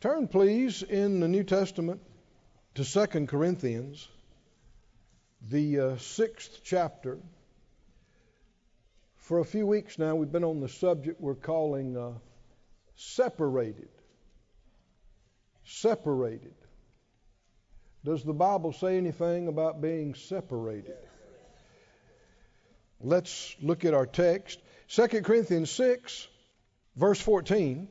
Turn, please, in the New Testament to 2 Corinthians, the uh, sixth chapter. For a few weeks now, we've been on the subject we're calling uh, separated. Separated. Does the Bible say anything about being separated? Let's look at our text. 2 Corinthians 6, verse 14.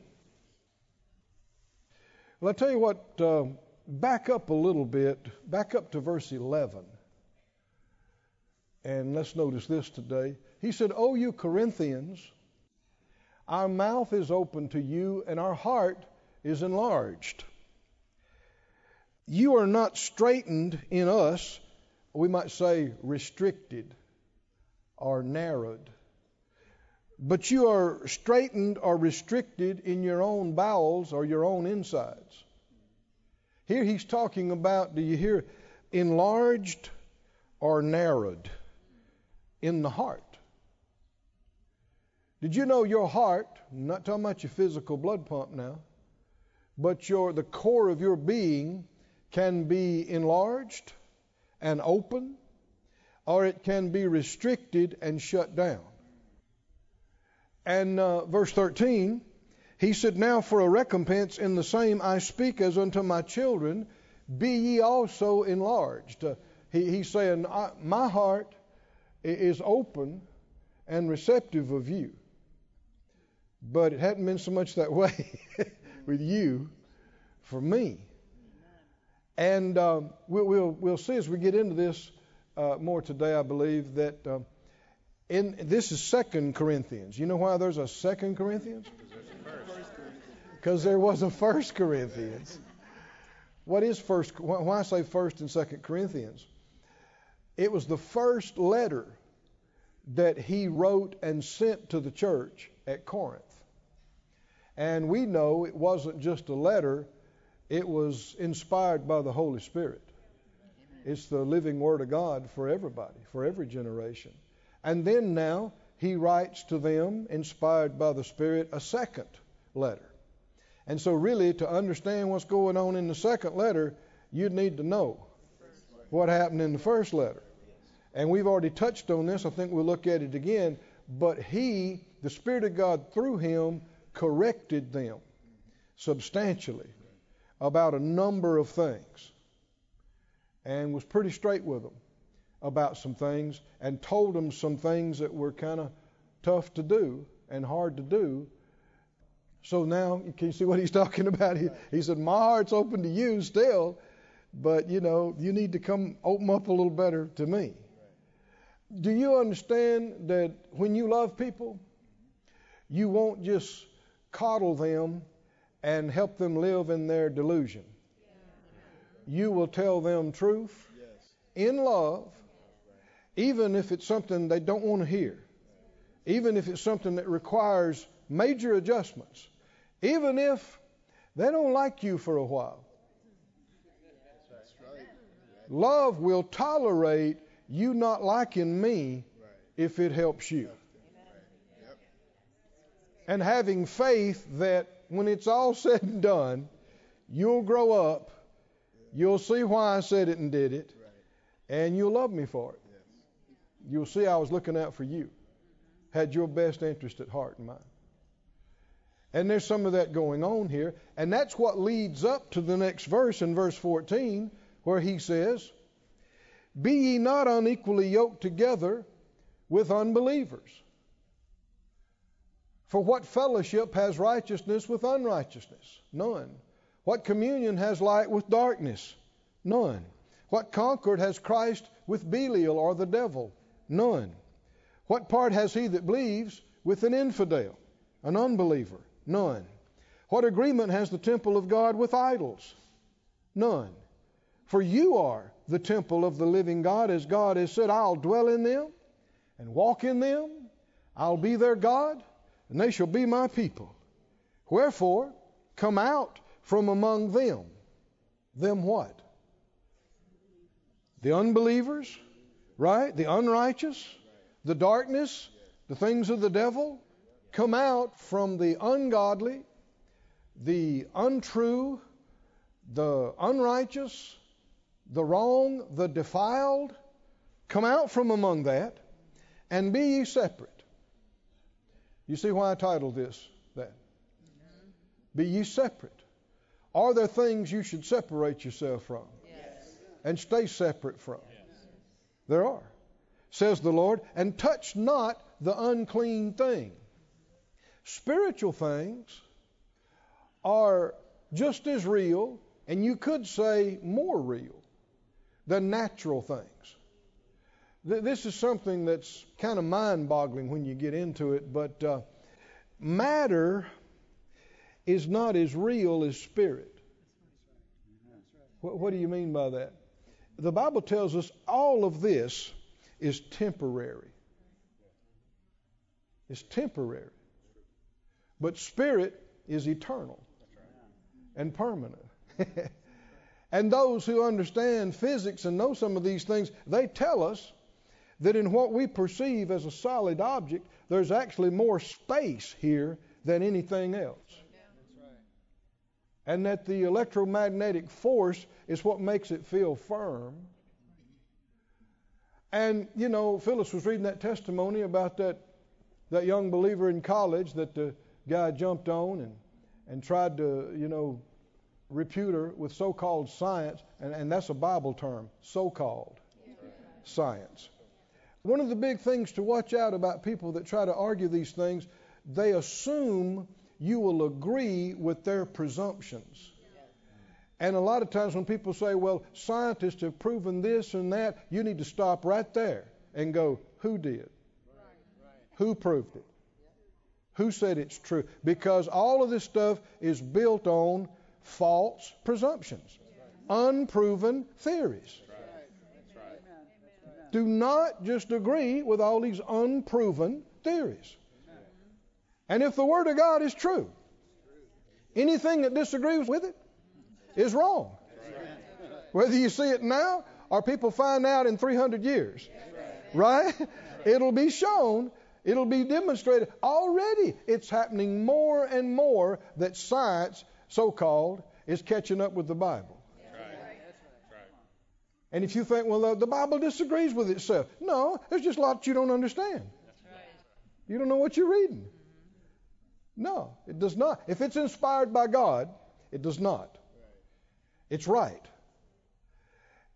Well, I tell you what, uh, back up a little bit, back up to verse 11. And let's notice this today. He said, O you Corinthians, our mouth is open to you and our heart is enlarged. You are not straitened in us, we might say restricted or narrowed. But you are straitened or restricted in your own bowels or your own insides. Here he's talking about, do you hear, enlarged or narrowed in the heart. Did you know your heart, I'm not talking about your physical blood pump now, but your the core of your being can be enlarged and open, or it can be restricted and shut down. And uh, verse 13, he said, Now for a recompense in the same I speak as unto my children, be ye also enlarged. Uh, he, he's saying, My heart is open and receptive of you. But it hadn't been so much that way with you for me. And um, we'll, we'll, we'll, see as we get into this uh, more today, I believe, that. Um, in this is Second Corinthians. You know why there's a Second Corinthians? Because there was a First Corinthians. What is first? Why say First and Second Corinthians? It was the first letter that he wrote and sent to the church at Corinth. And we know it wasn't just a letter, it was inspired by the Holy Spirit. It's the living Word of God for everybody, for every generation. And then now he writes to them, inspired by the Spirit, a second letter. And so, really, to understand what's going on in the second letter, you'd need to know what happened in the first letter. And we've already touched on this. I think we'll look at it again. But he, the Spirit of God, through him, corrected them substantially about a number of things and was pretty straight with them about some things and told them some things that were kind of tough to do and hard to do. So now, can you see what he's talking about? He, he said, My heart's open to you still, but you know, you need to come open up a little better to me. Do you understand that when you love people, you won't just coddle them and help them live in their delusion? You will tell them truth in love even if it's something they don't want to hear, even if it's something that requires major adjustments, even if they don't like you for a while. Love will tolerate you not liking me if it helps you. And having faith that when it's all said and done, you'll grow up, you'll see why I said it and did it, and you'll love me for it. You'll see I was looking out for you, had your best interest at heart and mind. And there's some of that going on here. And that's what leads up to the next verse in verse 14, where he says, Be ye not unequally yoked together with unbelievers. For what fellowship has righteousness with unrighteousness? None. What communion has light with darkness? None. What concord has Christ with Belial or the devil? None. What part has he that believes with an infidel, an unbeliever? None. What agreement has the temple of God with idols? None. For you are the temple of the living God, as God has said, I'll dwell in them and walk in them. I'll be their God, and they shall be my people. Wherefore, come out from among them. Them what? The unbelievers, right? The unrighteous, the darkness, the things of the devil come out from the ungodly, the untrue, the unrighteous, the wrong, the defiled, come out from among that, and be ye separate. You see why I titled this that? Be ye separate. Are there things you should separate yourself from? Yes. And stay separate from? There are, says the Lord, and touch not the unclean thing. Spiritual things are just as real, and you could say more real, than natural things. This is something that's kind of mind boggling when you get into it, but uh, matter is not as real as spirit. What, what do you mean by that? The Bible tells us all of this is temporary. It's temporary. But spirit is eternal and permanent. and those who understand physics and know some of these things, they tell us that in what we perceive as a solid object, there's actually more space here than anything else. And that the electromagnetic force is what makes it feel firm. And, you know, Phyllis was reading that testimony about that, that young believer in college that the guy jumped on and, and tried to, you know, repute her with so called science, and, and that's a Bible term, so called science. One of the big things to watch out about people that try to argue these things, they assume you will agree with their presumptions. And a lot of times when people say, well, scientists have proven this and that, you need to stop right there and go, who did? Who proved it? Who said it's true? Because all of this stuff is built on false presumptions, unproven theories. Do not just agree with all these unproven theories. And if the Word of God is true, anything that disagrees with it is wrong. Whether you see it now or people find out in 300 years, right? It'll be shown, it'll be demonstrated. Already it's happening more and more that science, so called, is catching up with the Bible. And if you think, well, the Bible disagrees with itself, no, there's just lots you don't understand. You don't know what you're reading. No, it does not. If it's inspired by God, it does not. It's right.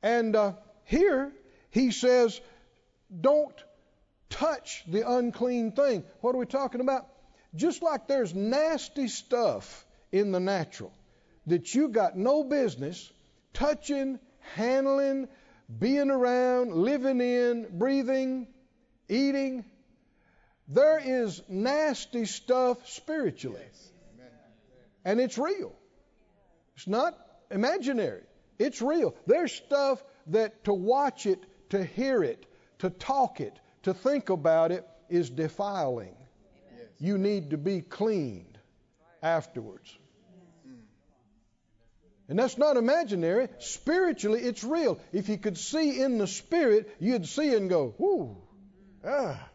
And uh, here he says, don't touch the unclean thing. What are we talking about? Just like there's nasty stuff in the natural that you got no business touching, handling, being around, living in, breathing, eating. There is nasty stuff spiritually. And it's real. It's not imaginary. It's real. There's stuff that to watch it, to hear it, to talk it, to think about it is defiling. You need to be cleaned afterwards. And that's not imaginary. Spiritually, it's real. If you could see in the spirit, you'd see and go, whoo, ah.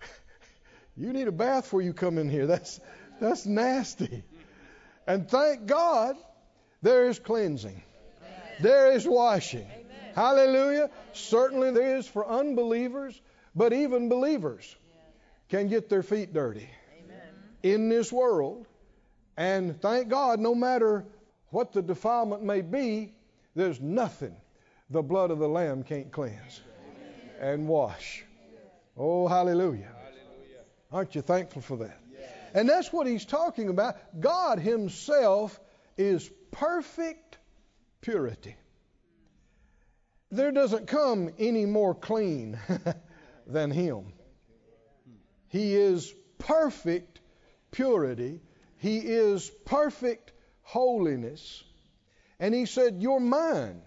You need a bath before you come in here. That's, that's nasty. And thank God there is cleansing, there is washing. Hallelujah. Certainly there is for unbelievers, but even believers can get their feet dirty in this world. And thank God, no matter what the defilement may be, there's nothing the blood of the Lamb can't cleanse and wash. Oh, hallelujah. Aren't you thankful for that? And that's what he's talking about. God Himself is perfect purity. There doesn't come any more clean than Him. He is perfect purity. He is perfect holiness. And he said, You're mine.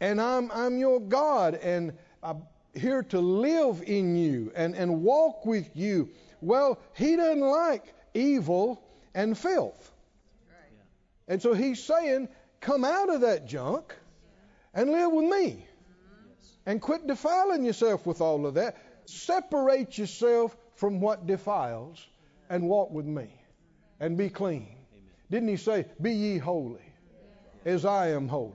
And I'm, I'm your God. And I'm here to live in you and, and walk with you. Well, he doesn't like evil and filth. And so he's saying, Come out of that junk and live with me. And quit defiling yourself with all of that. Separate yourself from what defiles and walk with me and be clean. Didn't he say, Be ye holy as I am holy?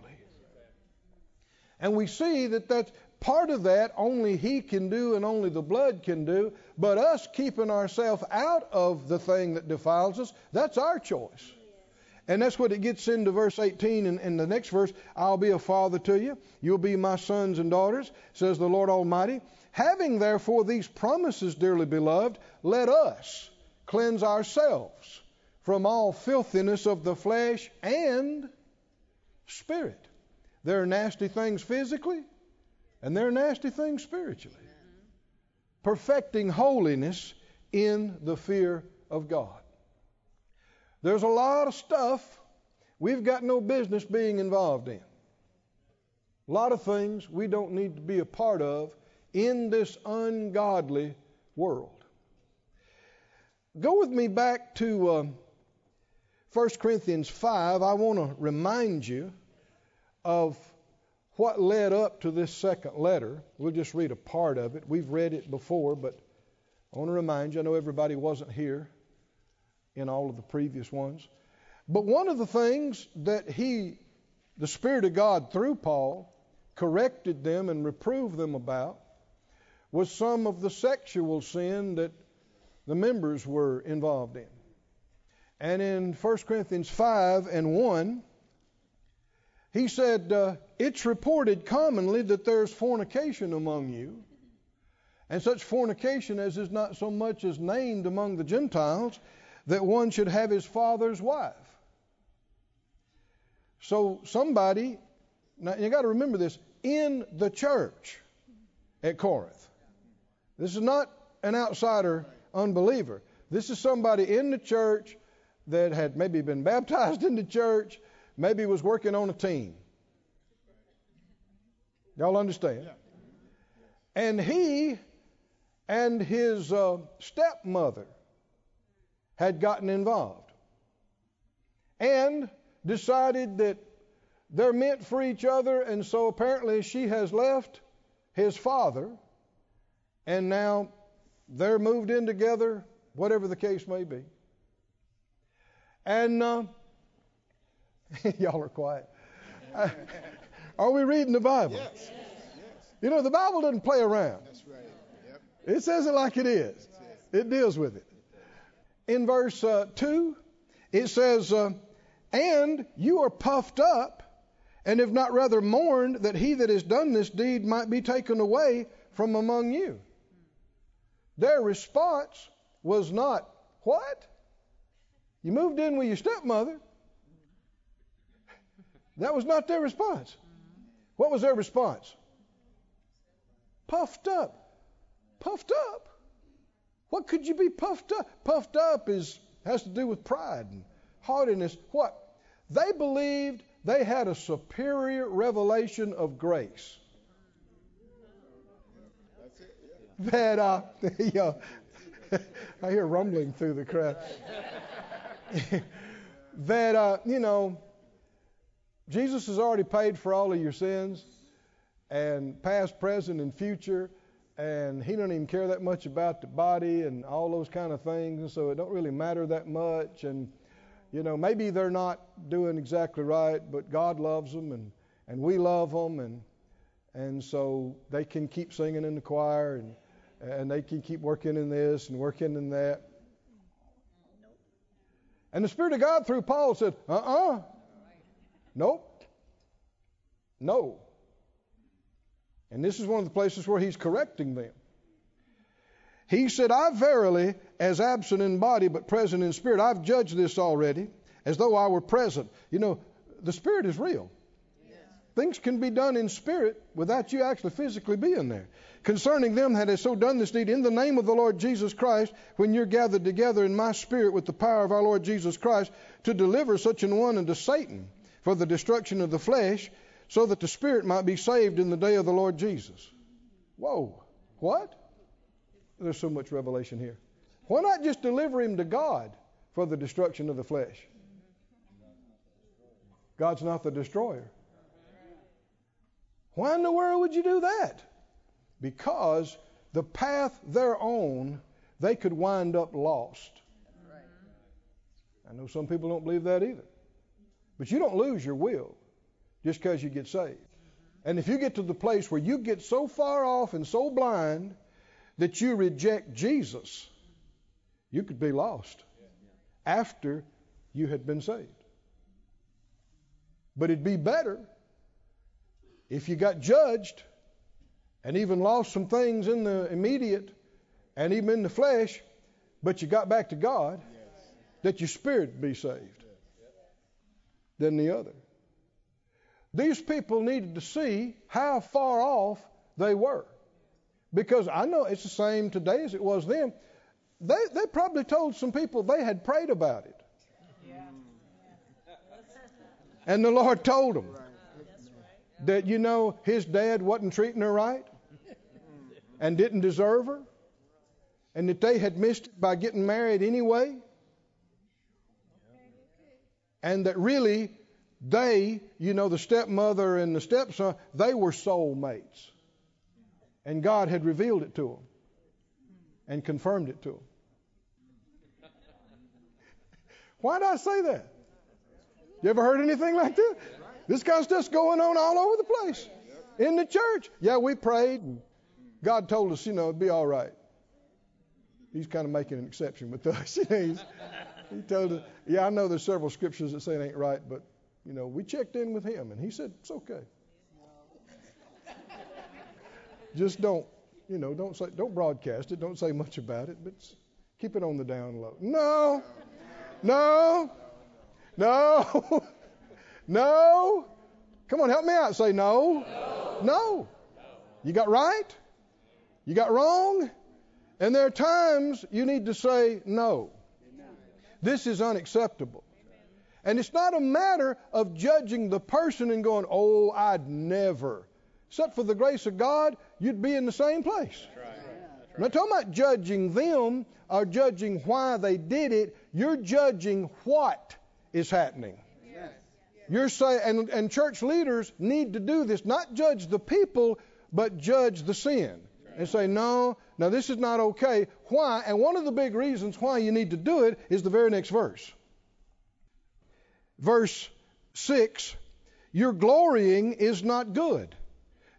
And we see that that's part of that only he can do and only the blood can do. But us keeping ourselves out of the thing that defiles us, that's our choice. And that's what it gets into verse 18 and in the next verse. I'll be a father to you. You'll be my sons and daughters, says the Lord Almighty. Having therefore these promises, dearly beloved, let us cleanse ourselves from all filthiness of the flesh and spirit. There are nasty things physically, and there are nasty things spiritually. Perfecting holiness in the fear of God. There's a lot of stuff we've got no business being involved in. A lot of things we don't need to be a part of in this ungodly world. Go with me back to uh, 1 Corinthians 5. I want to remind you of what led up to this second letter. We'll just read a part of it. We've read it before, but I want to remind you, I know everybody wasn't here in all of the previous ones. But one of the things that he, the Spirit of God through Paul, corrected them and reproved them about was some of the sexual sin that the members were involved in. And in 1 Corinthians 5 and 1, he said, uh, It's reported commonly that there's fornication among you, and such fornication as is not so much as named among the Gentiles, that one should have his father's wife. So somebody, now you got to remember this, in the church at Corinth. This is not an outsider unbeliever. This is somebody in the church that had maybe been baptized in the church, maybe was working on a team. Y'all understand? And he and his uh, stepmother had gotten involved and decided that they're meant for each other, and so apparently she has left his father, and now they're moved in together, whatever the case may be. And uh, y'all are quiet. are we reading the Bible? Yes. You know, the Bible doesn't play around. That's right. Yep. It says it like it is. It deals with it in verse uh, 2, it says, uh, And you are puffed up, and have not rather mourned that he that has done this deed might be taken away from among you. Their response was not, What? You moved in with your stepmother. That was not their response. What was their response? Puffed up. Puffed up. What could you be puffed up? Puffed up is has to do with pride and haughtiness. What? They believed they had a superior revelation of grace. That uh, yeah, I hear rumbling through the crowd. that uh, you know, Jesus has already paid for all of your sins, and past, present, and future and he don't even care that much about the body and all those kind of things, so it don't really matter that much. And you know, maybe they're not doing exactly right, but God loves them, and and we love them, and and so they can keep singing in the choir, and and they can keep working in this and working in that. And the Spirit of God through Paul said, uh-uh, nope, no. And this is one of the places where he's correcting them. He said, I verily, as absent in body but present in spirit, I've judged this already, as though I were present. You know, the spirit is real. Things can be done in spirit without you actually physically being there. Concerning them that has so done this deed in the name of the Lord Jesus Christ, when you're gathered together in my spirit with the power of our Lord Jesus Christ, to deliver such an one unto Satan for the destruction of the flesh, so that the spirit might be saved in the day of the Lord Jesus. Whoa. What? There's so much revelation here. Why not just deliver him to God for the destruction of the flesh? God's not the destroyer. Why in the world would you do that? Because the path they're on, they could wind up lost. I know some people don't believe that either. But you don't lose your will just because you get saved. And if you get to the place where you get so far off and so blind that you reject Jesus, you could be lost after you had been saved. But it'd be better if you got judged and even lost some things in the immediate and even in the flesh, but you got back to God, that your spirit be saved than the other. These people needed to see how far off they were. Because I know it's the same today as it was then. They, they probably told some people they had prayed about it. And the Lord told them that, you know, his dad wasn't treating her right and didn't deserve her and that they had missed it by getting married anyway. And that really they, you know, the stepmother and the stepson, they were soulmates. And God had revealed it to them and confirmed it to them. Why did I say that? You ever heard anything like that? This kind of stuff's going on all over the place. In the church. Yeah, we prayed and God told us, you know, it'd be all right. He's kind of making an exception with us. he told us, yeah, I know there's several scriptures that say it ain't right, but, you know, we checked in with him and he said, it's okay. Just don't, you know, don't say, don't broadcast it. Don't say much about it, but keep it on the down low. No, no, no, no. Come on, help me out. Say no. No. no. You got right? You got wrong? And there are times you need to say no. This is unacceptable. And it's not a matter of judging the person and going, oh, I'd never. Except for the grace of God, you'd be in the same place. I'm not talking about judging them or judging why they did it. You're judging what is happening. You're saying, and, and church leaders need to do this, not judge the people, but judge the sin. And say, no, now this is not okay. Why? And one of the big reasons why you need to do it is the very next verse. Verse 6 Your glorying is not good.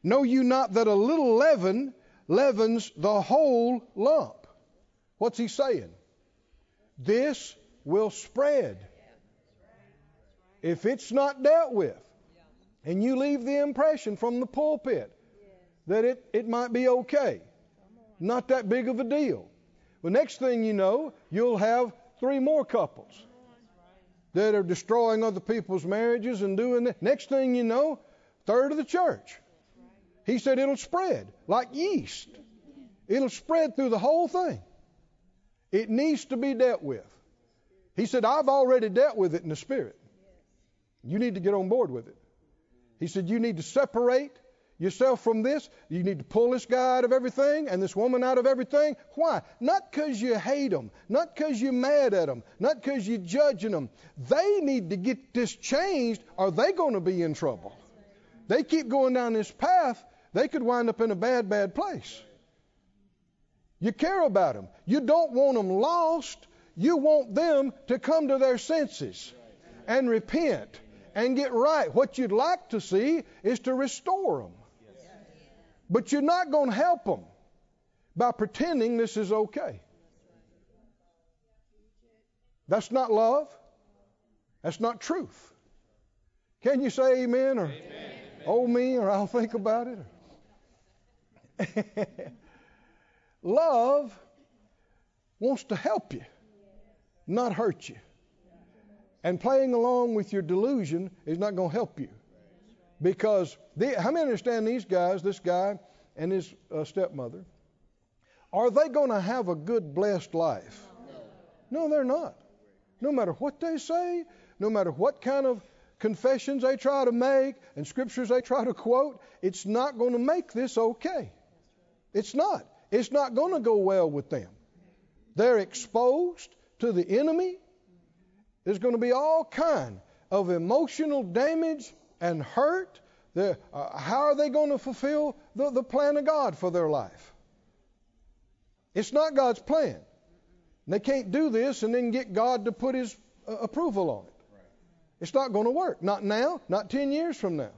Know you not that a little leaven leavens the whole lump? What's he saying? This will spread. If it's not dealt with, and you leave the impression from the pulpit that it, it might be okay, not that big of a deal. Well, next thing you know, you'll have three more couples that are destroying other people's marriages and doing that. Next thing you know, third of the church. He said it'll spread like yeast. It'll spread through the whole thing. It needs to be dealt with. He said, I've already dealt with it in the spirit. You need to get on board with it. He said, You need to separate yourself from this. You need to pull this guy out of everything and this woman out of everything. Why? Not because you hate them, not because you're mad at them, not because you're judging them. They need to get this changed or they're going to be in trouble. They keep going down this path, they could wind up in a bad, bad place. You care about them. You don't want them lost. You want them to come to their senses and repent and get right. What you'd like to see is to restore them. But you're not going to help them by pretending this is okay. That's not love. That's not truth. Can you say amen or amen. oh me or I'll think about it? love wants to help you, not hurt you. And playing along with your delusion is not going to help you. Because, the, how many understand these guys, this guy and his uh, stepmother? Are they going to have a good, blessed life? No, they're not. No matter what they say, no matter what kind of confessions they try to make and scriptures they try to quote, it's not going to make this okay. It's not. It's not going to go well with them. They're exposed to the enemy there's going to be all kind of emotional damage and hurt. Uh, how are they going to fulfill the, the plan of God for their life? It's not God's plan. They can't do this and then get God to put His uh, approval on it. It's not going to work. Not now, not 10 years from now,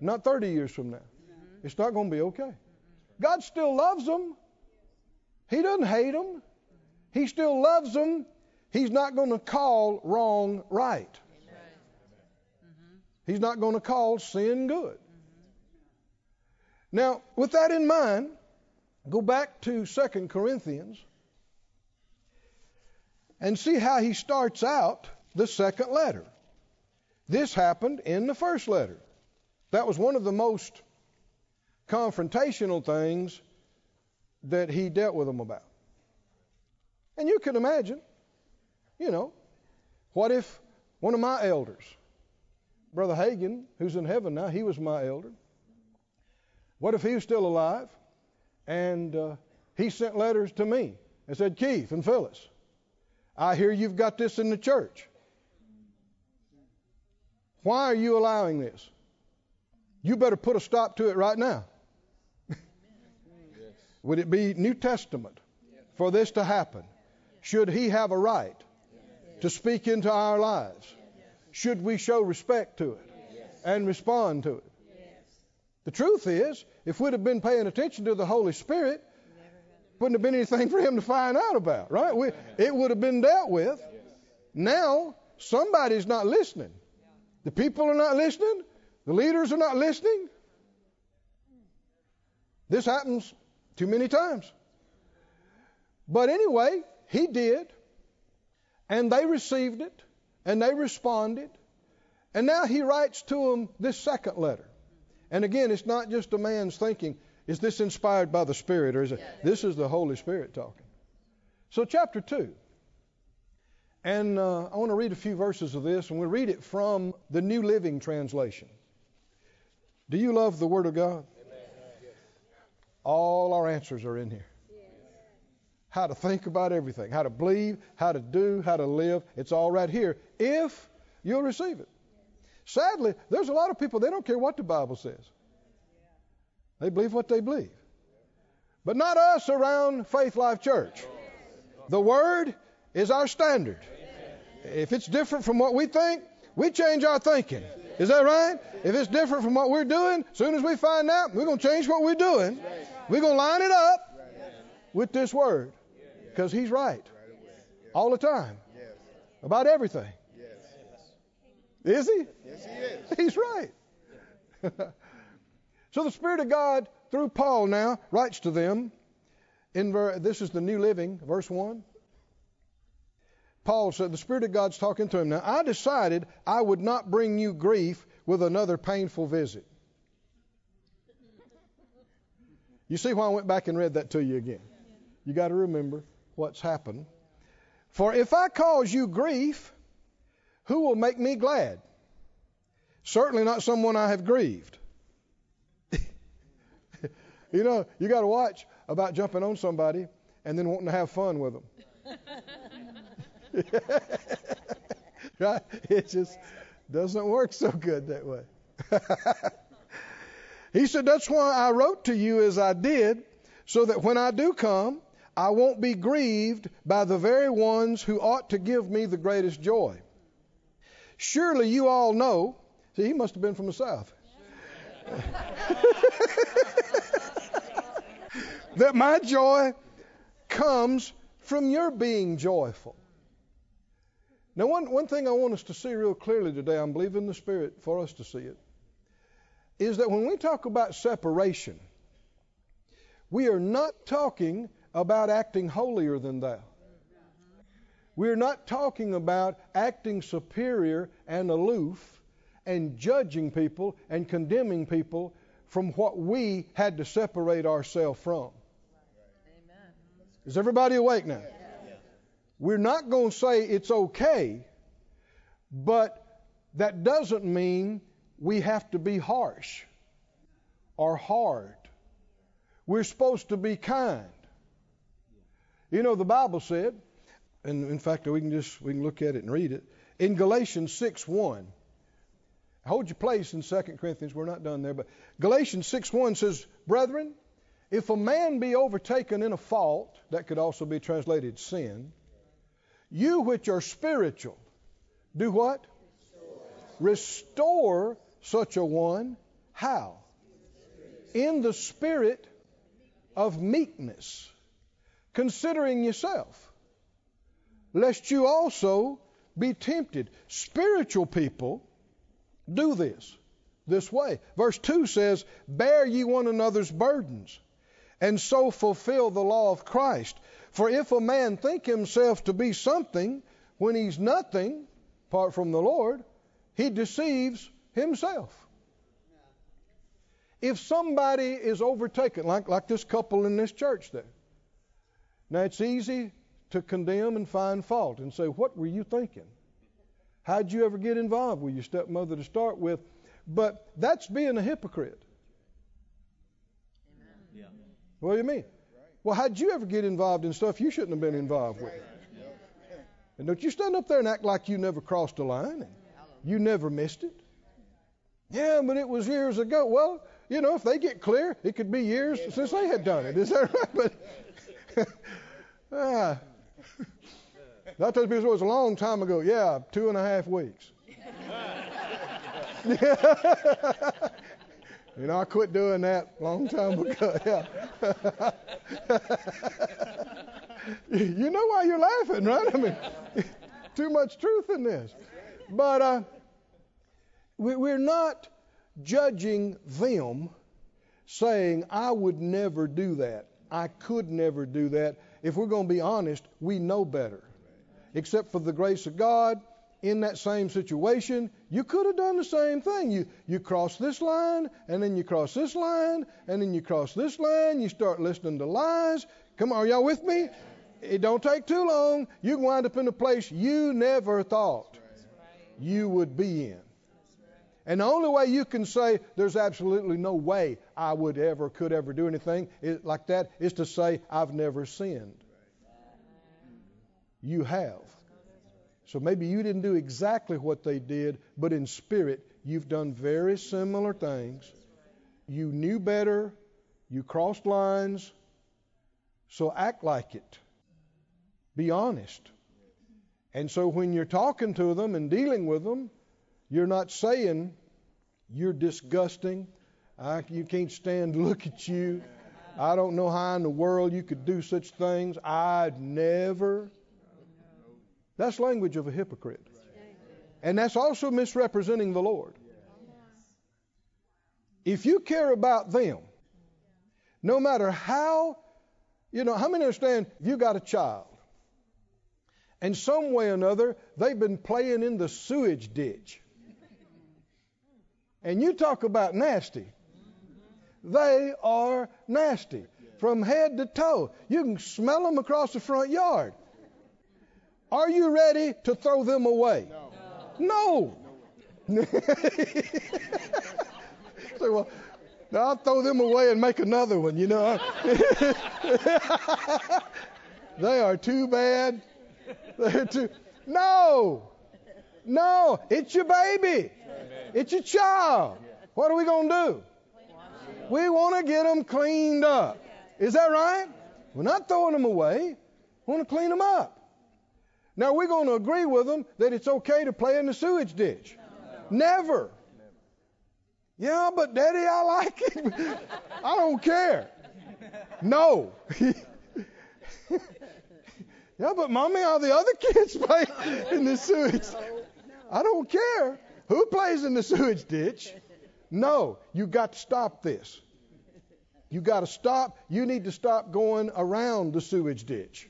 not 30 years from now. It's not going to be okay. God still loves them. He doesn't hate them. He still loves them. He's not going to call wrong right. He's not going to call sin good. Now, with that in mind, go back to 2 Corinthians and see how he starts out the second letter. This happened in the first letter. That was one of the most confrontational things that he dealt with them about. And you can imagine, you know, what if one of my elders, Brother Hagin, who's in heaven now, he was my elder. What if he was still alive and uh, he sent letters to me and said, Keith and Phyllis, I hear you've got this in the church. Why are you allowing this? You better put a stop to it right now. Would it be New Testament for this to happen? Should he have a right to speak into our lives? Should we show respect to it and respond to it? The truth is, if we'd have been paying attention to the Holy Spirit, wouldn't have been anything for him to find out about, right? We, it would have been dealt with. Now, somebody's not listening. The people are not listening. The leaders are not listening. This happens too many times. But anyway, he did. And they received it. And they responded. And now he writes to them this second letter. And again, it's not just a man's thinking. Is this inspired by the Spirit or is it? Yes. This is the Holy Spirit talking. So, chapter 2. And uh, I want to read a few verses of this, and we'll read it from the New Living Translation. Do you love the Word of God? All our answers are in here. How to think about everything, how to believe, how to do, how to live. It's all right here if you'll receive it. Sadly, there's a lot of people, they don't care what the Bible says. They believe what they believe. But not us around Faith Life Church. The Word is our standard. If it's different from what we think, we change our thinking. Is that right? If it's different from what we're doing, as soon as we find out, we're going to change what we're doing. We're going to line it up with this Word. Because He's right. All the time. About everything. Is He? Yes, He is. He's right. So the Spirit of God, through Paul now, writes to them. In ver- this is the New Living, verse 1. Paul said, The Spirit of God's talking to him now. I decided I would not bring you grief with another painful visit. You see why I went back and read that to you again. You got to remember what's happened. For if I cause you grief, who will make me glad? Certainly not someone I have grieved. You know, you got to watch about jumping on somebody and then wanting to have fun with them. right? It just doesn't work so good that way. he said, That's why I wrote to you as I did, so that when I do come, I won't be grieved by the very ones who ought to give me the greatest joy. Surely you all know. See, he must have been from the South. that my joy comes from your being joyful. Now, one, one thing I want us to see real clearly today, I'm believing the Spirit for us to see it, is that when we talk about separation, we are not talking about acting holier than thou. We're not talking about acting superior and aloof and judging people and condemning people from what we had to separate ourselves from. Amen. Is everybody awake now? We're not going to say it's okay, but that doesn't mean we have to be harsh or hard. We're supposed to be kind. You know, the Bible said, and in fact, we can just we can look at it and read it in Galatians 6:1. Hold your place in 2 Corinthians. We're not done there, but Galatians 6:1 says, "Brethren, if a man be overtaken in a fault, that could also be translated sin, you which are spiritual, Do what? Restore such a one. How? In the spirit of meekness, considering yourself, lest you also be tempted. Spiritual people do this this way. Verse 2 says, Bear ye one another's burdens, and so fulfill the law of Christ. For if a man think himself to be something when he's nothing, apart from the Lord, he deceives himself. If somebody is overtaken, like, like this couple in this church there, now it's easy to condemn and find fault and say, What were you thinking? How'd you ever get involved with your stepmother to start with? But that's being a hypocrite. Yeah. What do you mean? Well, how'd you ever get involved in stuff you shouldn't have been involved with? And don't you stand up there and act like you never crossed a line and you never missed it. Yeah, but it was years ago. Well, you know, if they get clear, it could be years since they had done it. Is that right? But ah, I tell people it was a long time ago. Yeah, two and a half weeks. yeah. you know, I quit doing that a long time ago. Yeah. you know why you're laughing, right? I mean, too much truth in this. But uh, we, we're not judging them saying, I would never do that. I could never do that. If we're going to be honest, we know better. Except for the grace of God, in that same situation, you could have done the same thing. You, you cross this line, and then you cross this line, and then you cross this line. You start listening to lies. Come on, are y'all with me? It don't take too long. You can wind up in a place you never thought you would be in. And the only way you can say there's absolutely no way I would ever, could ever do anything like that is to say I've never sinned. You have. So maybe you didn't do exactly what they did, but in spirit, you've done very similar things. You knew better, you crossed lines, so act like it. Be honest. And so when you're talking to them and dealing with them, you're not saying, You're disgusting. I, you can't stand to look at you. I don't know how in the world you could do such things. I'd never. That's language of a hypocrite. And that's also misrepresenting the Lord. If you care about them, no matter how, you know, how many understand you got a child and some way or another they've been playing in the sewage ditch? And you talk about nasty. They are nasty from head to toe. You can smell them across the front yard. Are you ready to throw them away? No. no. Say, well, I'll throw them away and make another one, you know. they are too bad. They're too. No. No. It's your baby. It's your child. What are we going to do? We want to get them cleaned up. Is that right? We're not throwing them away. We want to clean them up. Now we're going to agree with them that it's okay to play in the sewage ditch. Never. Yeah, but Daddy, I like it. I don't care. No. yeah, but Mommy, all the other kids play in the sewage. I don't care who plays in the sewage ditch. No, you got to stop this. You got to stop. You need to stop going around the sewage ditch.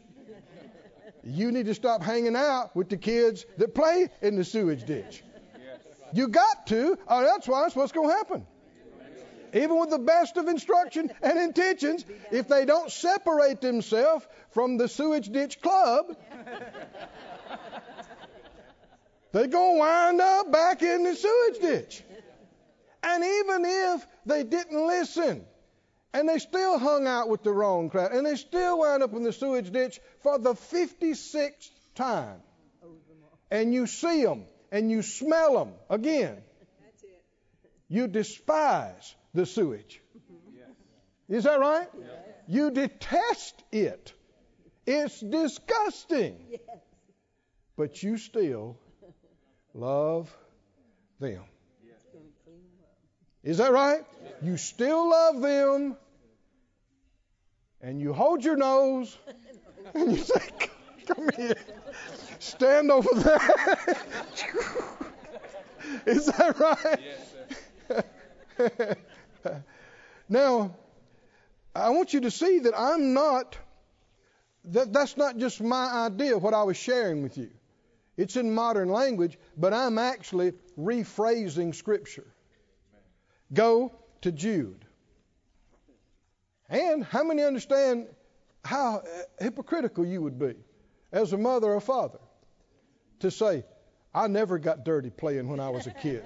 You need to stop hanging out with the kids that play in the sewage ditch. You got to, or that's why that's what's going to happen. Even with the best of instruction and intentions, if they don't separate themselves from the sewage ditch club, they're going to wind up back in the sewage ditch. And even if they didn't listen, and they still hung out with the wrong crowd. And they still wound up in the sewage ditch for the 56th time. And you see them and you smell them again. You despise the sewage. Is that right? You detest it. It's disgusting. But you still love them. Is that right? You still love them, and you hold your nose, and you say, Come here, stand over there. Is that right? Yes, now, I want you to see that I'm not, that, that's not just my idea, what I was sharing with you. It's in modern language, but I'm actually rephrasing Scripture. Go to Jude. And how many understand how hypocritical you would be as a mother or father to say, I never got dirty playing when I was a kid.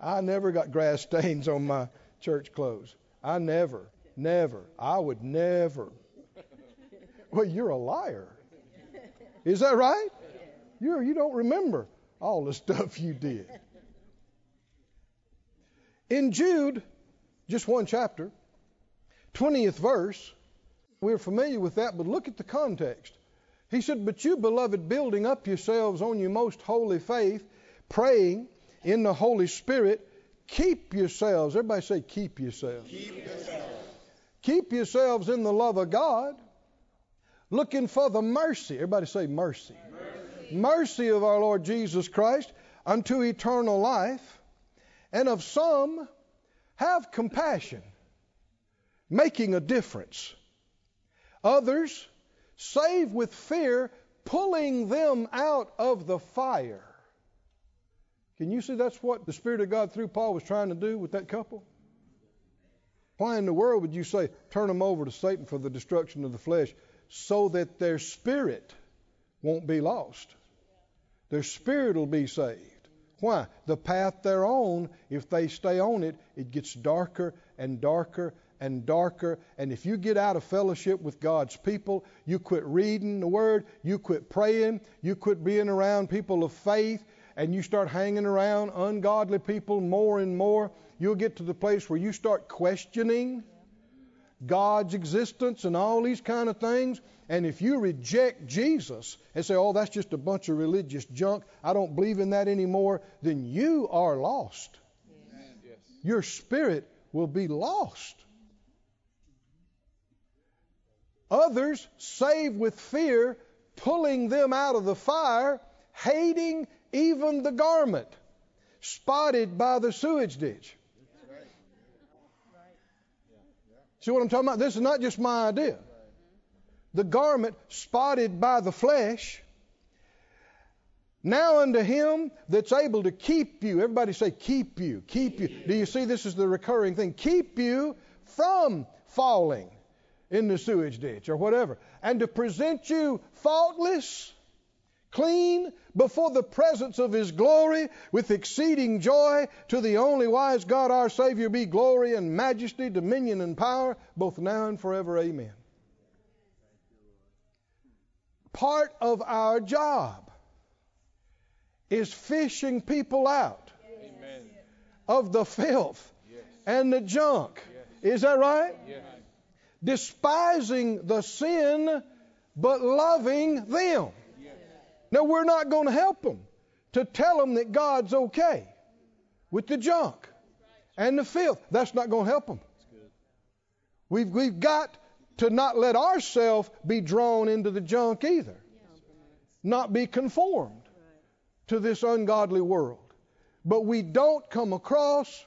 I never got grass stains on my church clothes. I never, never, I would never. Well, you're a liar. Is that right? You're, you don't remember all the stuff you did. In Jude, just one chapter, 20th verse, we're familiar with that, but look at the context. He said, But you, beloved, building up yourselves on your most holy faith, praying in the Holy Spirit, keep yourselves. Everybody say, Keep yourselves. Keep yourselves. Keep yourselves in the love of God, looking for the mercy. Everybody say, Mercy. Mercy. Mercy of our Lord Jesus Christ unto eternal life and of some have compassion, making a difference. Others save with fear, pulling them out of the fire. Can you see that's what the Spirit of God through Paul was trying to do with that couple? Why in the world would you say, turn them over to Satan for the destruction of the flesh so that their spirit won't be lost? Their spirit will be saved. Why? The path they're on, if they stay on it, it gets darker and darker and darker. And if you get out of fellowship with God's people, you quit reading the Word, you quit praying, you quit being around people of faith, and you start hanging around ungodly people more and more, you'll get to the place where you start questioning God's existence and all these kind of things. And if you reject Jesus and say, oh, that's just a bunch of religious junk, I don't believe in that anymore, then you are lost. Yes. Your spirit will be lost. Others save with fear, pulling them out of the fire, hating even the garment, spotted by the sewage ditch. See what I'm talking about? This is not just my idea the garment spotted by the flesh. Now unto him that's able to keep you. Everybody say, keep you, keep you. Do you see this is the recurring thing? Keep you from falling in the sewage ditch or whatever. And to present you faultless, clean, before the presence of his glory with exceeding joy. To the only wise God our Savior be glory and majesty, dominion and power, both now and forever. Amen part of our job is fishing people out Amen. of the filth yes. and the junk. Yes. Is that right? Yes. Despising the sin, but loving them. Now, we're not going to help them to tell them that God's okay with the junk and the filth. That's not going to help them. We've, we've got to not let ourselves be drawn into the junk either. Not be conformed to this ungodly world. But we don't come across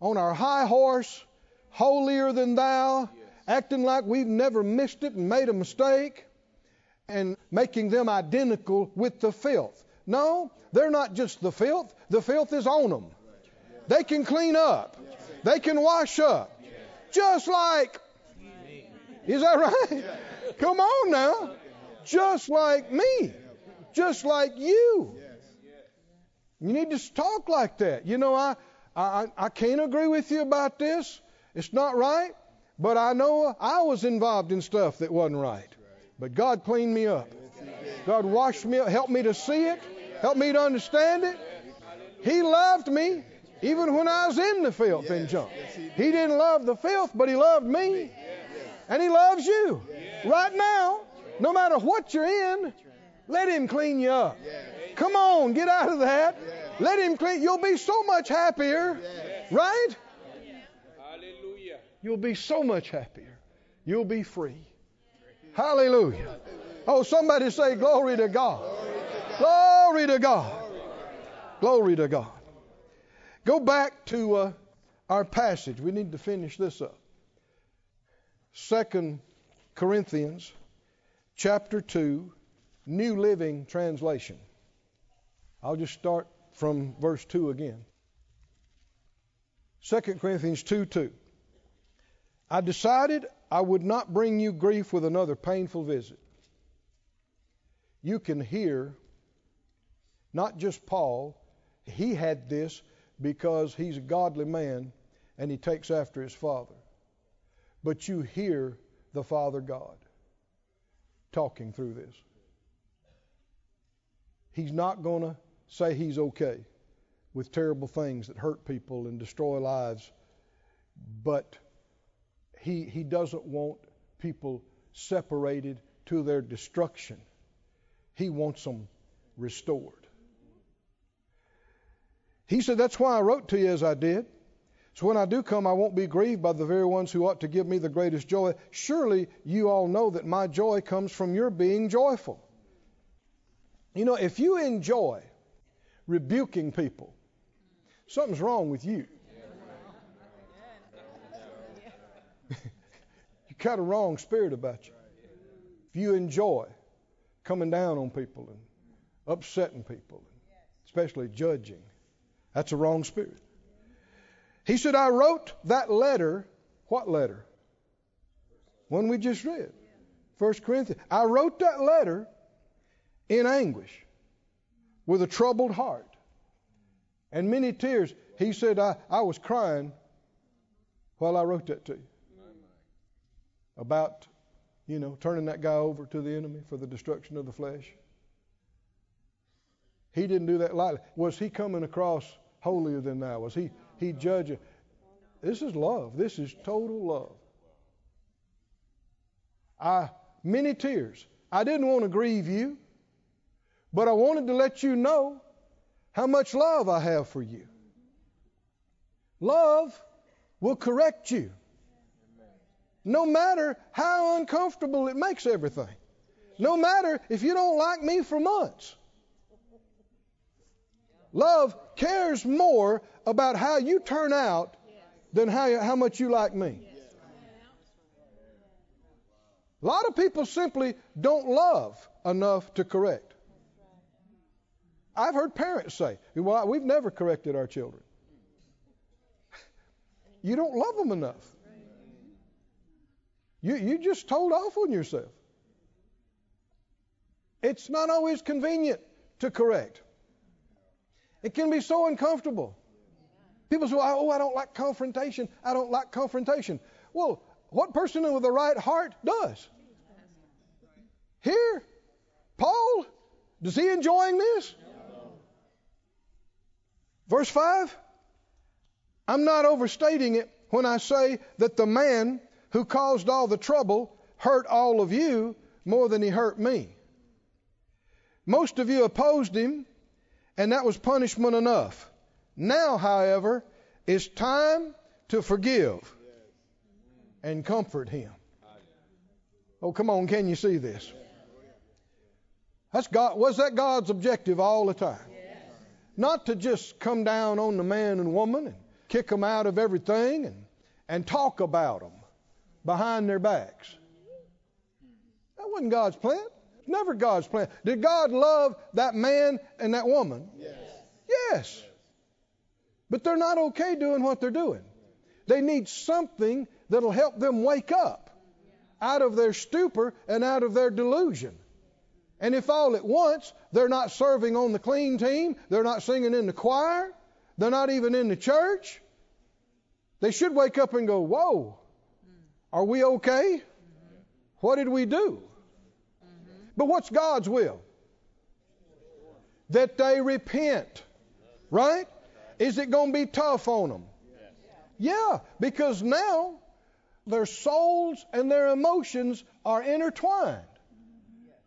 on our high horse, holier than thou, acting like we've never missed it and made a mistake, and making them identical with the filth. No, they're not just the filth, the filth is on them. They can clean up, they can wash up, just like is that right? Come on now. Just like me. Just like you. You need to talk like that. You know, I, I, I can't agree with you about this. It's not right. But I know I was involved in stuff that wasn't right. But God cleaned me up. God washed me up, helped me to see it, helped me to understand it. He loved me even when I was in the filth and junk. He didn't love the filth, but He loved me. And He loves you right now, no matter what you're in. Let Him clean you up. Come on, get out of that. Let Him clean. You'll be so much happier, right? Hallelujah. You'll be so much happier. You'll be free. Hallelujah. Oh, somebody say, Glory to God. Glory to God. Glory to God. Go back to uh, our passage. We need to finish this up. Second Corinthians chapter 2, New Living Translation. I'll just start from verse 2 again. 2 Corinthians 2 2. I decided I would not bring you grief with another painful visit. You can hear not just Paul, he had this because he's a godly man and he takes after his father. But you hear the Father God talking through this. He's not going to say he's okay with terrible things that hurt people and destroy lives, but he, he doesn't want people separated to their destruction. He wants them restored. He said, That's why I wrote to you as I did. So when I do come, I won't be grieved by the very ones who ought to give me the greatest joy. Surely you all know that my joy comes from your being joyful. You know, if you enjoy rebuking people, something's wrong with you. You got a wrong spirit about you. If you enjoy coming down on people and upsetting people, especially judging, that's a wrong spirit. He said, I wrote that letter. What letter? One we just read. First Corinthians. I wrote that letter in anguish with a troubled heart and many tears. He said, I, I was crying while I wrote that to you. About, you know, turning that guy over to the enemy for the destruction of the flesh. He didn't do that lightly. Was he coming across holier than thou? Was he he judging? This is love. This is total love. I many tears. I didn't want to grieve you, but I wanted to let you know how much love I have for you. Love will correct you. No matter how uncomfortable it makes everything. No matter if you don't like me for months. Love cares more about how you turn out than how, how much you like me. A lot of people simply don't love enough to correct. I've heard parents say, well, we've never corrected our children. You don't love them enough. You, you just told off on yourself. It's not always convenient to correct. It can be so uncomfortable. People say, oh, I don't like confrontation. I don't like confrontation. Well, what person with the right heart does? Here, Paul, does he enjoying this? Verse 5 I'm not overstating it when I say that the man who caused all the trouble hurt all of you more than he hurt me. Most of you opposed him, and that was punishment enough. Now, however, it's time to forgive and comfort him. Oh, come on, can you see this? That's God, was that God's objective all the time? Not to just come down on the man and woman and kick them out of everything and, and talk about them behind their backs. That wasn't God's plan. Never God's plan. Did God love that man and that woman? Yes. Yes. But they're not okay doing what they're doing. They need something that'll help them wake up out of their stupor and out of their delusion. And if all at once they're not serving on the clean team, they're not singing in the choir, they're not even in the church, they should wake up and go, Whoa, are we okay? What did we do? But what's God's will? That they repent, right? Is it going to be tough on them? Yeah, because now their souls and their emotions are intertwined.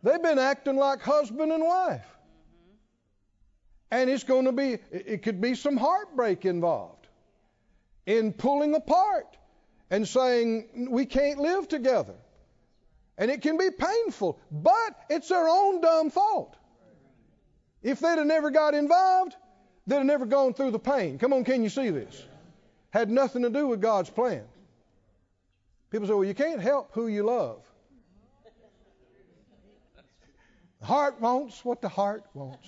They've been acting like husband and wife. And it's going to be, it could be some heartbreak involved in pulling apart and saying, we can't live together. And it can be painful, but it's their own dumb fault. If they'd have never got involved, they'd have never gone through the pain. Come on, can you see this? Had nothing to do with God's plan. People say, well, you can't help who you love. The heart wants what the heart wants.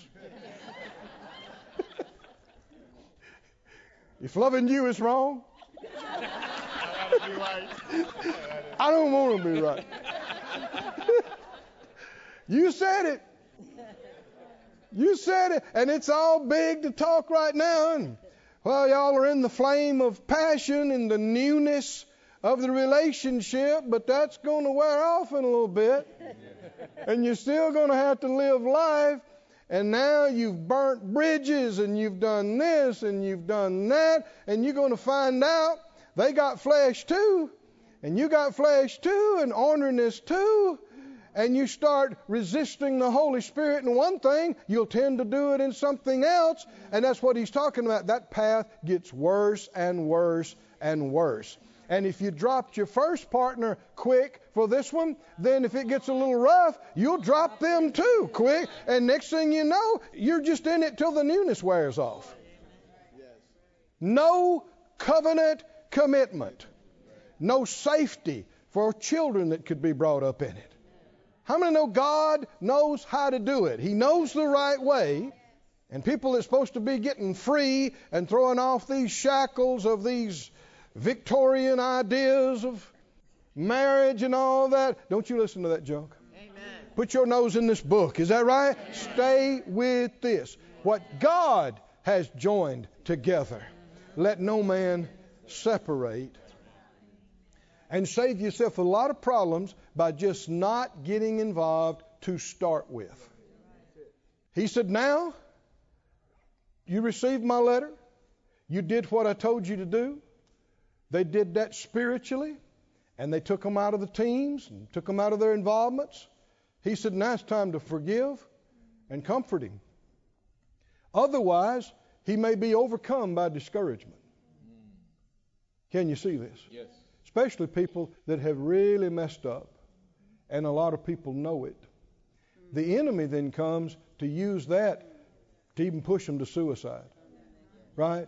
if loving you is wrong, I don't want to be right. you said it. You said it. And it's all big to talk right now. And, well, y'all are in the flame of passion and the newness of the relationship, but that's going to wear off in a little bit. And you're still going to have to live life. And now you've burnt bridges and you've done this and you've done that. And you're going to find out they got flesh too. And you got flesh too and orneriness too. And you start resisting the Holy Spirit in one thing, you'll tend to do it in something else. And that's what he's talking about. That path gets worse and worse and worse. And if you dropped your first partner quick for this one, then if it gets a little rough, you'll drop them too quick. And next thing you know, you're just in it till the newness wears off. No covenant commitment. No safety for children that could be brought up in it. How many know God knows how to do it? He knows the right way. And people are supposed to be getting free and throwing off these shackles of these Victorian ideas of marriage and all that. Don't you listen to that junk. Amen. Put your nose in this book. Is that right? Amen. Stay with this. What God has joined together, let no man separate. And save yourself a lot of problems by just not getting involved to start with. He said, Now, you received my letter. You did what I told you to do. They did that spiritually, and they took them out of the teams and took them out of their involvements. He said, now it's time to forgive and comfort him. Otherwise, he may be overcome by discouragement. Can you see this? Yes. Especially people that have really messed up, and a lot of people know it. The enemy then comes to use that to even push them to suicide. Right?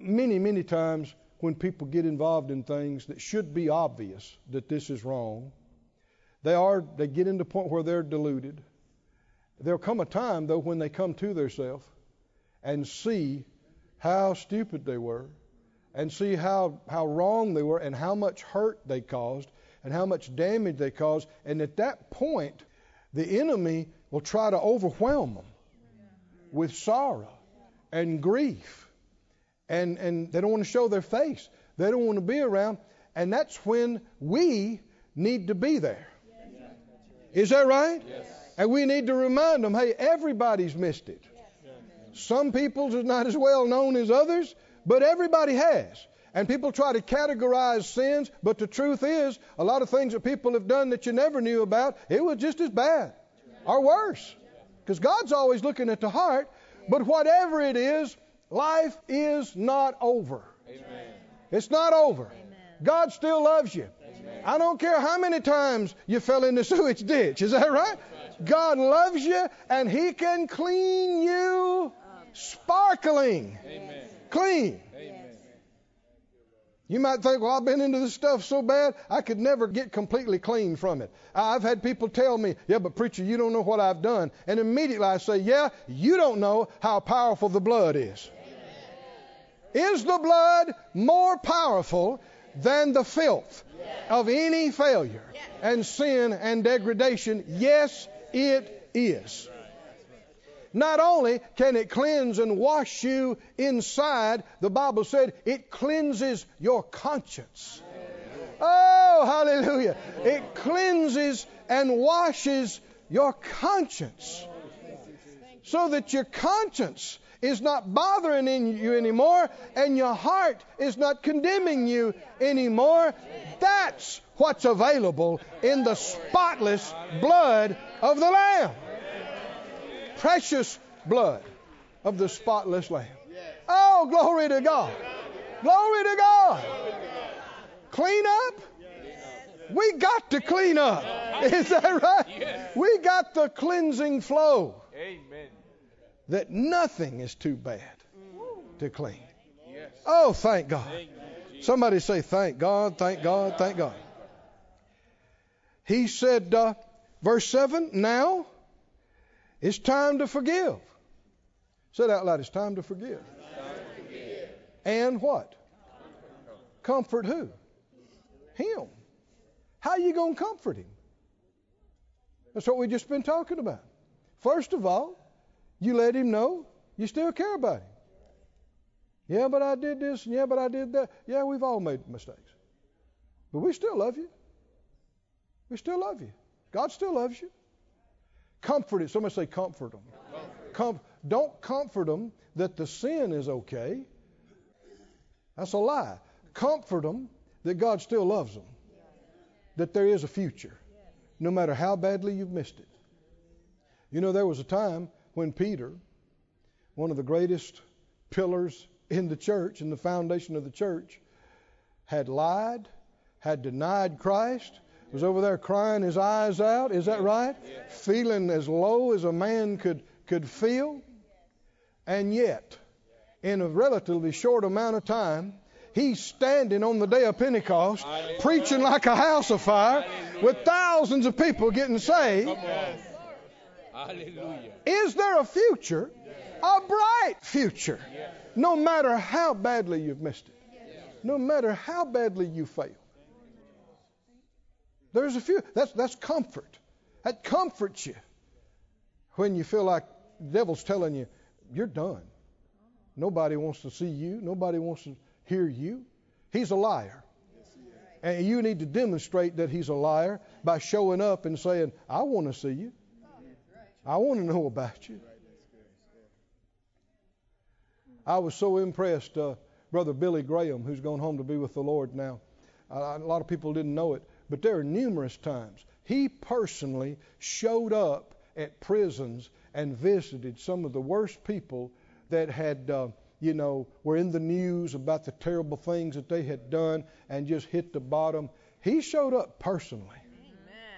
many, many times when people get involved in things that should be obvious that this is wrong, they are they get into the point where they're deluded. There'll come a time though when they come to themselves and see how stupid they were and see how, how wrong they were and how much hurt they caused and how much damage they caused. And at that point, the enemy will try to overwhelm them with sorrow and grief and, and they don't want to show their face. They don't want to be around. And that's when we need to be there. Is that right? Yes. And we need to remind them hey, everybody's missed it. Some people's are not as well known as others, but everybody has. And people try to categorize sins, but the truth is, a lot of things that people have done that you never knew about, it was just as bad or worse. Because God's always looking at the heart. But whatever it is, Life is not over. Amen. It's not over. Amen. God still loves you. Amen. I don't care how many times you fell in the sewage ditch. Is that right? God loves you and He can clean you sparkling. Amen. Clean. Amen. You might think, well, I've been into this stuff so bad, I could never get completely clean from it. I've had people tell me, yeah, but preacher, you don't know what I've done. And immediately I say, yeah, you don't know how powerful the blood is. Is the blood more powerful than the filth of any failure and sin and degradation? Yes, it is. Not only can it cleanse and wash you inside, the Bible said it cleanses your conscience. Oh, hallelujah. It cleanses and washes your conscience so that your conscience is not bothering you anymore, and your heart is not condemning you anymore. That's what's available in the spotless blood of the Lamb. Precious blood of the spotless Lamb. Oh, glory to God. Glory to God. Clean up. We got to clean up. Is that right? We got the cleansing flow. Amen. That nothing is too bad to clean. Oh, thank God. Somebody say, Thank God, thank God, thank God. He said, uh, verse 7 Now it's time to forgive. Say it out loud. It's time to forgive. And what? Comfort who? Him. How you going to comfort him? That's what we've just been talking about. First of all, you let him know you still care about him. Yeah, but I did this, and yeah, but I did that. Yeah, we've all made mistakes. But we still love you. We still love you. God still loves you. Comfort it. Somebody say, comfort them. Com- don't comfort them that the sin is okay. That's a lie. Comfort them that God still loves them, that there is a future, no matter how badly you've missed it. You know, there was a time when Peter, one of the greatest pillars in the church, in the foundation of the church, had lied, had denied Christ, was over there crying his eyes out. Is that right? Feeling as low as a man could, could feel. And yet, in a relatively short amount of time, he's standing on the day of Pentecost, preaching like a house of fire, with thousands of people getting saved. Hallelujah. Is there a future? A bright future. No matter how badly you've missed it. No matter how badly you fail. There's a few. That's, that's comfort. That comforts you when you feel like the devil's telling you, you're done. Nobody wants to see you. Nobody wants to hear you. He's a liar. And you need to demonstrate that he's a liar by showing up and saying, I want to see you. I want to know about you. I was so impressed, uh, Brother Billy Graham, who's gone home to be with the Lord now. Uh, a lot of people didn't know it, but there are numerous times he personally showed up at prisons and visited some of the worst people that had, uh, you know, were in the news about the terrible things that they had done and just hit the bottom. He showed up personally.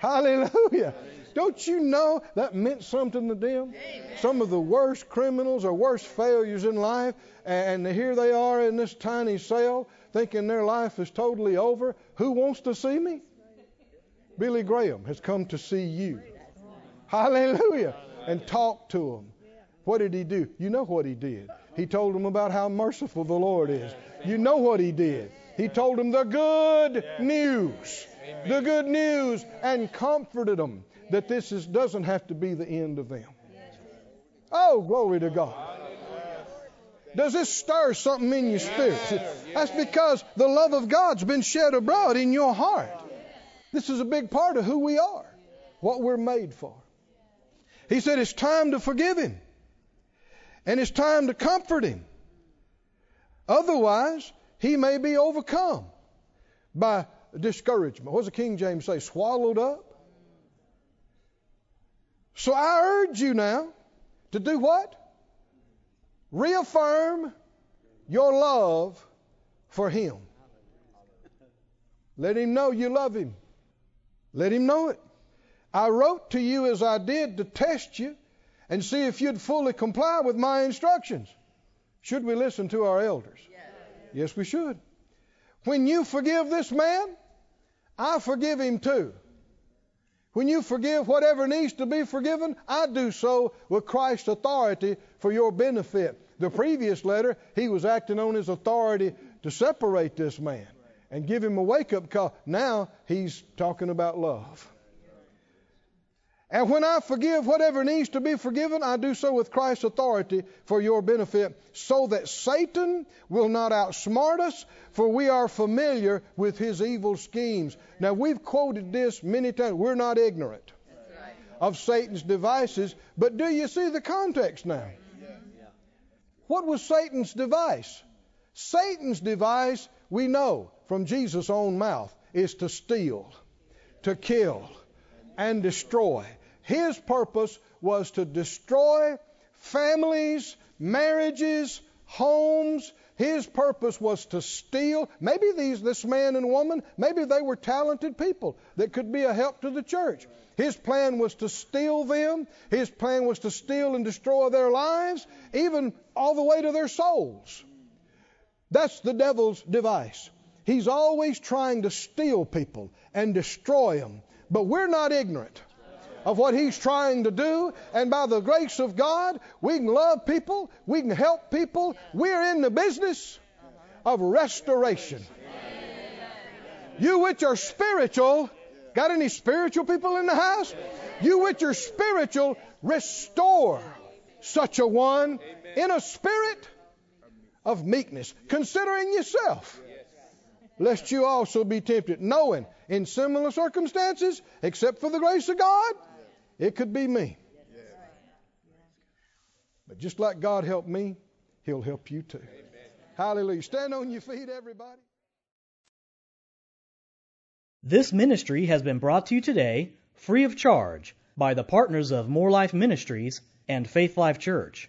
Amen. Hallelujah. Don't you know that meant something to them? Amen. Some of the worst criminals or worst failures in life, and here they are in this tiny cell thinking their life is totally over. Who wants to see me? Billy Graham has come to see you. Hallelujah. And talk to him. What did he do? You know what he did. He told them about how merciful the Lord is. You know what he did. He told them the good news. The good news and comforted them that this is, doesn't have to be the end of them. Oh, glory to God. Does this stir something in your spirit? That's because the love of God's been shed abroad in your heart. This is a big part of who we are, what we're made for. He said it's time to forgive him, and it's time to comfort him. Otherwise, he may be overcome by discouragement. What does the King James say? Swallowed up? So I urge you now to do what? Reaffirm your love for him. Let him know you love him. Let him know it. I wrote to you as I did to test you and see if you'd fully comply with my instructions. Should we listen to our elders? Yes, yes we should. When you forgive this man, I forgive him too. When you forgive whatever needs to be forgiven, I do so with Christ's authority for your benefit. The previous letter, he was acting on his authority to separate this man and give him a wake up call. Now he's talking about love. And when I forgive whatever needs to be forgiven, I do so with Christ's authority for your benefit, so that Satan will not outsmart us, for we are familiar with his evil schemes. Now, we've quoted this many times. We're not ignorant of Satan's devices, but do you see the context now? What was Satan's device? Satan's device, we know from Jesus' own mouth, is to steal, to kill, and destroy. His purpose was to destroy families, marriages, homes. His purpose was to steal. Maybe these, this man and woman, maybe they were talented people that could be a help to the church. His plan was to steal them. His plan was to steal and destroy their lives, even all the way to their souls. That's the devil's device. He's always trying to steal people and destroy them. But we're not ignorant of what he's trying to do. And by the grace of God, we can love people, we can help people. We're in the business of restoration. You which are spiritual, got any spiritual people in the house? You which are spiritual, restore such a one in a spirit of meekness, considering yourself, lest you also be tempted, knowing in similar circumstances, except for the grace of God, it could be me. But just like God helped me, He'll help you too. Hallelujah. Stand on your feet, everybody. This ministry has been brought to you today free of charge by the partners of More Life Ministries and Faith Life Church.